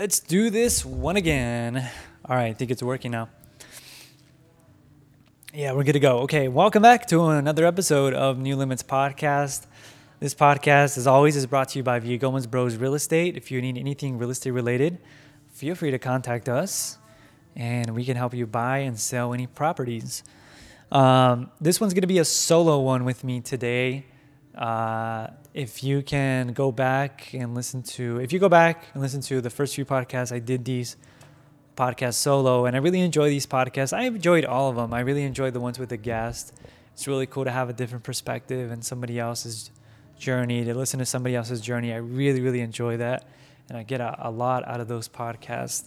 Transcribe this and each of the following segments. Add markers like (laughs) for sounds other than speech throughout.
Let's do this one again. All right, I think it's working now. Yeah, we're good to go. Okay, welcome back to another episode of New Limits Podcast. This podcast, as always, is brought to you by Via Gomez Bros Real Estate. If you need anything real estate related, feel free to contact us and we can help you buy and sell any properties. Um, this one's going to be a solo one with me today. Uh, if you can go back and listen to, if you go back and listen to the first few podcasts, I did these podcasts solo, and I really enjoy these podcasts. I enjoyed all of them. I really enjoyed the ones with the guest. It's really cool to have a different perspective and somebody else's journey, to listen to somebody else's journey. I really, really enjoy that, and I get a, a lot out of those podcasts.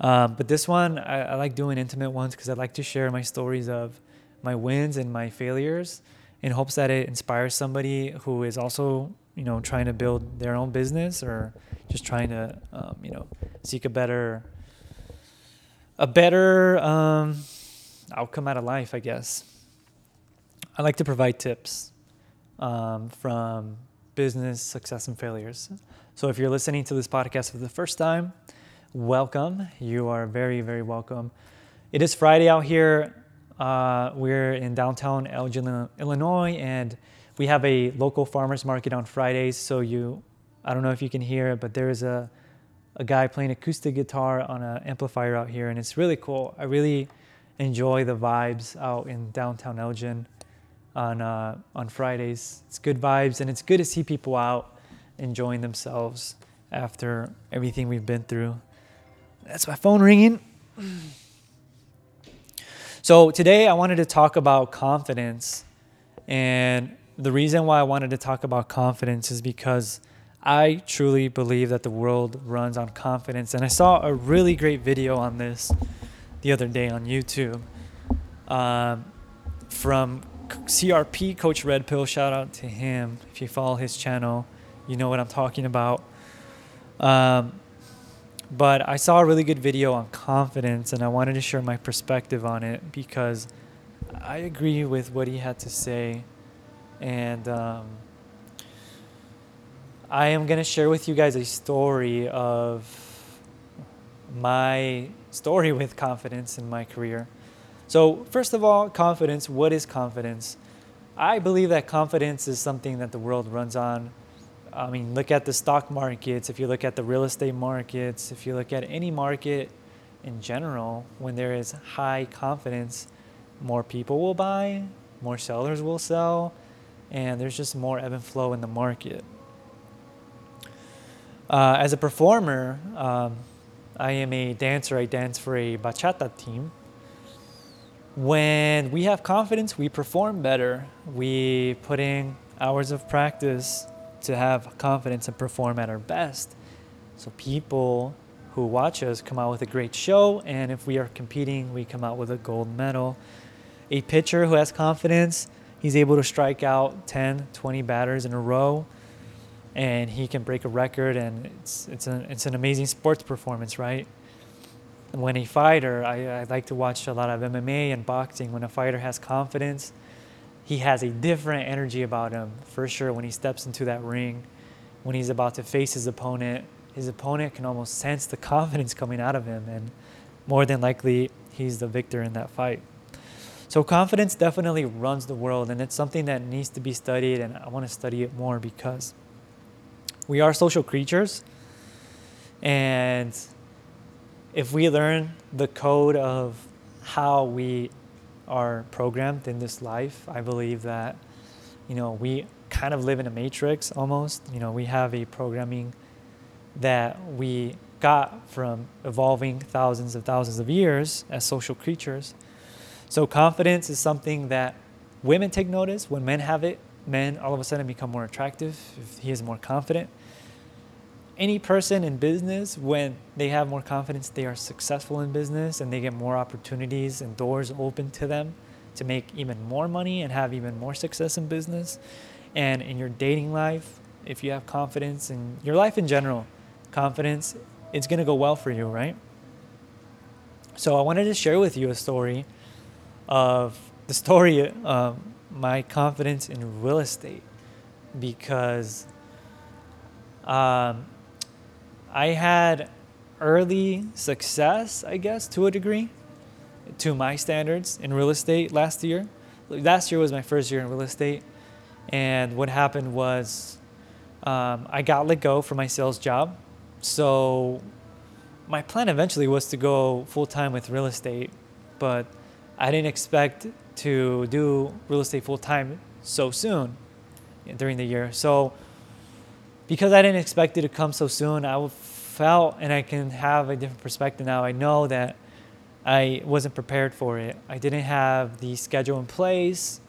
Um, but this one, I, I like doing intimate ones because I like to share my stories of my wins and my failures in hopes that it inspires somebody who is also you know trying to build their own business or just trying to um, you know seek a better a better um, outcome out of life i guess. I like to provide tips um, from business success and failures. So if you're listening to this podcast for the first time welcome. You are very very welcome. It is friday out here uh, we're in downtown Elgin, Illinois, and we have a local farmers market on Fridays. So you, I don't know if you can hear it, but there is a a guy playing acoustic guitar on an amplifier out here, and it's really cool. I really enjoy the vibes out in downtown Elgin on uh, on Fridays. It's good vibes, and it's good to see people out enjoying themselves after everything we've been through. That's my phone ringing. So today I wanted to talk about confidence. And the reason why I wanted to talk about confidence is because I truly believe that the world runs on confidence. And I saw a really great video on this the other day on YouTube um, from CRP Coach Red Pill. Shout out to him. If you follow his channel, you know what I'm talking about. Um, but I saw a really good video on confidence and I wanted to share my perspective on it because I agree with what he had to say. And um, I am going to share with you guys a story of my story with confidence in my career. So, first of all, confidence. What is confidence? I believe that confidence is something that the world runs on I mean, look at the stock markets, if you look at the real estate markets, if you look at any market in general, when there is high confidence, more people will buy, more sellers will sell, and there's just more ebb and flow in the market. Uh, as a performer, um, I am a dancer. I dance for a bachata team. When we have confidence, we perform better. We put in hours of practice to have confidence and perform at our best. So people who watch us come out with a great show, and if we are competing, we come out with a gold medal. A pitcher who has confidence, he's able to strike out 10, 20 batters in a row, and he can break a record, and it's, it's, an, it's an amazing sports performance, right? When a fighter, I, I like to watch a lot of MMA and boxing, when a fighter has confidence, he has a different energy about him for sure when he steps into that ring when he's about to face his opponent. His opponent can almost sense the (laughs) confidence coming out of him and more than likely he's the victor in that fight. So confidence definitely runs the world and it's something that needs to be studied and i want to study it more because we are social creatures and if we learn the code of how we are programmed in this life. I believe that, you know, we kind of live in a matrix almost. You know, we have a programming that we got from evolving thousands of thousands of years as social creatures. So confidence is something that women take notice. When men have it, men all of a sudden become more attractive if he is more confident any person in business, when they have more confidence, they are successful in business and they get more opportunities and doors open to them to make even more money and have even more success in business. And in your dating life, if you have confidence in your life in general, confidence, it's going to go well for you, right? So I wanted to share with you a story of the story of my confidence in real estate because um, I had early success, I guess, to a degree, to my standards in real estate last year. Last year was my first year in real estate. And what happened was um, I got let go from my sales job. So my plan eventually was to go full time with real estate, but I didn't expect to do real estate full time so soon during the year. So because I didn't expect it to come so soon, I felt, and I can have a different perspective now. I know that I wasn't prepared for it. I didn't have the schedule in place.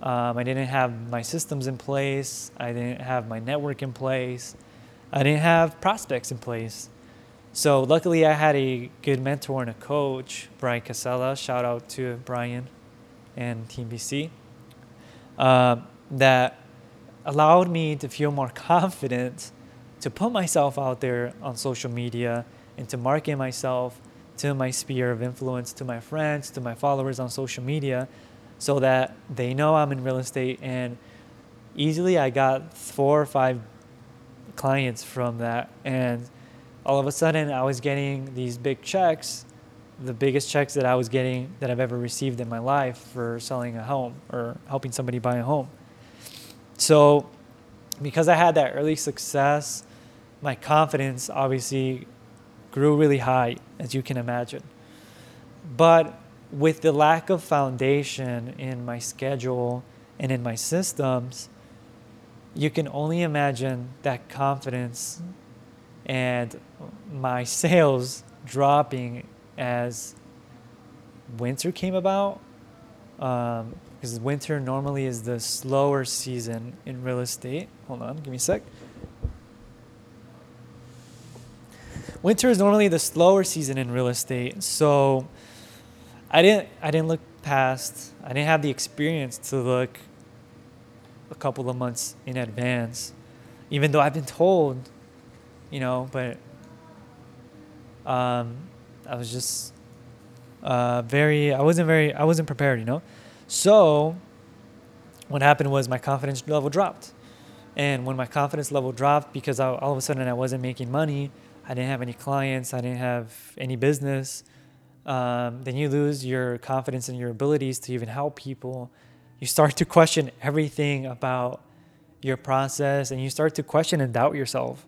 Um, I didn't have my systems in place. I didn't have my network in place. I didn't have prospects in place. So luckily, I had a good mentor and a coach, Brian Casella. Shout out to Brian and Team BC. Uh, that allowed me to feel more (laughs) confident to put myself out there on social media and to market myself to my sphere of influence, to my friends, to my followers on social media, so that they know I'm in real estate. And easily I got four or five clients from that. And all of a sudden I was getting these big checks, the biggest checks that I was getting that I've ever received in my life for selling a home or helping somebody buy a home. So, because I had that early success, my confidence obviously grew really high, as you can imagine. But with the lack of foundation in my schedule and in my systems, you can only imagine that confidence and my (laughs) sales dropping as winter came about. Um, because winter normally is the slower season in real estate. Hold on, give me a sec. Winter is normally the slower season in real estate, so I didn't I didn't look past. I didn't have the experience to look a couple of months in advance, even though I've been told, you know. But um, I was just uh, very. I wasn't very. I wasn't prepared, you know. So, what happened was my confidence level dropped. And when my confidence level dropped, because I, all of a sudden I wasn't making money, I didn't have any clients, I didn't have any business, um, then you lose your confidence in your abilities to even help people. You start to question everything about your process and you start to question and doubt yourself.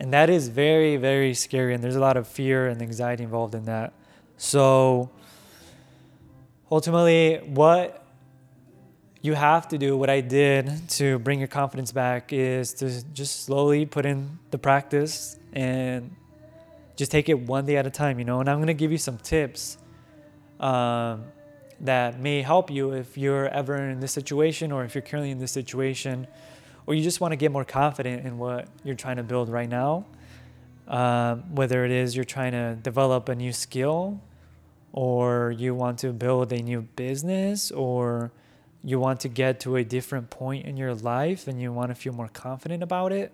And that is very, very scary. And there's a lot of fear and anxiety involved in that. So, ultimately, what you have to do, what I did to bring your confidence back, is to just slowly put in the practice and just take it one day at a time, you know. And I'm gonna give you some tips um, that may help you if you're ever in this situation or if you're currently in this situation or you just want to get more confident in what you're trying to build right now. Um, whether it is you're trying to develop a new skill or you want to build a new business or you want to get to a different point in your life and you want to feel more confident about it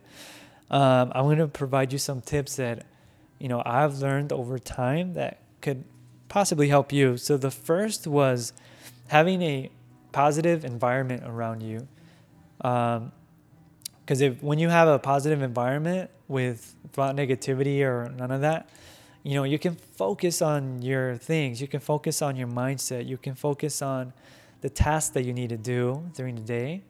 um, i'm going to provide you some tips that you know i've learned over time that could possibly help you. So the first was having a positive environment around you because um, if when you have a positive environment with without negativity or none of that you know you can focus on your things. You can focus on your mindset. You can focus on the tasks that you need to do during the day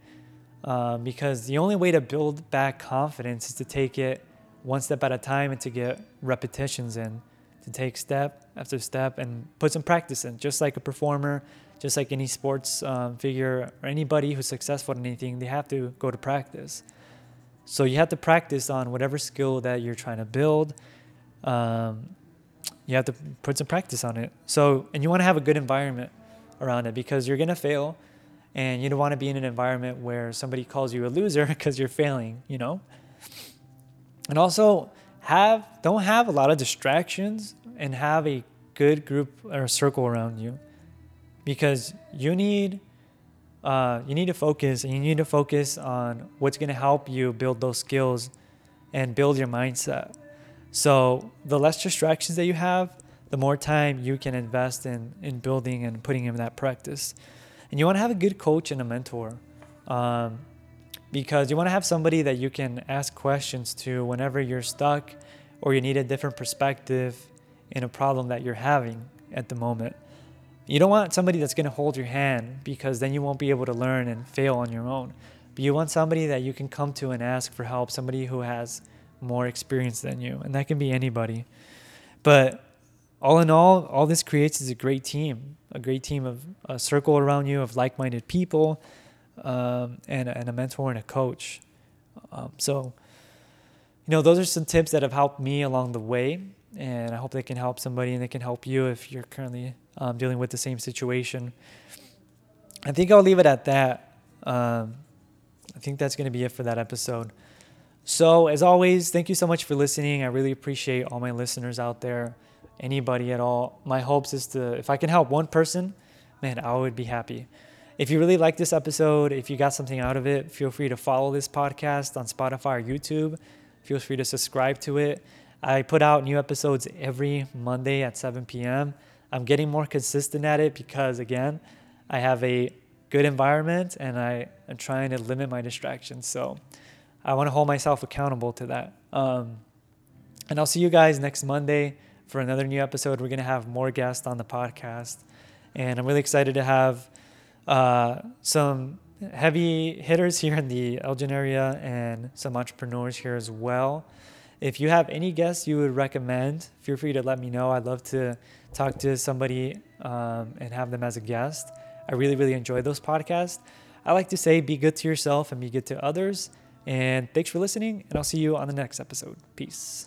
um, because the only way to build back confidence is to take it one step at a time and to get repetitions in to take step after step and put some practice in. Just like a performer just like any sports um, figure or anybody who's successful in anything they have to go to practice. So you have to practice on whatever skill that you're trying to build um, you have to put some practice on it. So, and you want to have a good environment around it because you're going to fail and you don't want to be in an environment where somebody calls you a loser (laughs) because you're failing, you know? And also have don't have a lot of distractions and have a good group or circle around you because you need uh, you need to focus and you need to focus on what's going to help you build those skills and build your mindset so the less distractions that you have, the more time you can invest in in building and putting in that practice. And you want to have a good coach and a mentor, um, because you want to have somebody that you can ask questions to whenever you're stuck, or you need a different perspective in a problem that you're having at the moment. You don't want somebody that's going to hold your hand because then you won't be able to learn and fail on your own. But you want somebody that you can come to and ask for help, somebody who has more experience than you, and that can be anybody. But all in all, all this creates is a great team, a great team of a circle around you of like-minded people, um, and, and a mentor and a coach. Um, so, you know, those are some tips that have helped me along the way, and I hope they can help somebody and they can help you if you're currently um, dealing with the same situation. I think I'll leave it at that. Um, I think that's going to be it for that episode. So, as always, thank you so much for listening. I really appreciate all my listeners out there, anybody at all. My hopes is to, if I can help one person, man, I would be happy. If you really like this episode, if you got something out of it, feel free to follow this podcast on Spotify or YouTube. Feel free to subscribe to it. I put out new episodes every Monday at 7 p.m. I'm getting more consistent at it because, again, I have a good environment and I am trying to limit my distractions. So I want to hold myself accountable to that. Um, and I'll see you guys next Monday for another new episode. We're going to have more guests on the podcast. And I'm really excited to have uh, some heavy hitters here in the Elgin area and some entrepreneurs here as well. If you have any guests you would recommend, feel free to let me know. I'd love to talk to somebody um, and have them as a guest. I really, really enjoy those podcasts. I like to say be good to yourself and be good to others. And thanks for listening, and I'll see you on the next episode. Peace.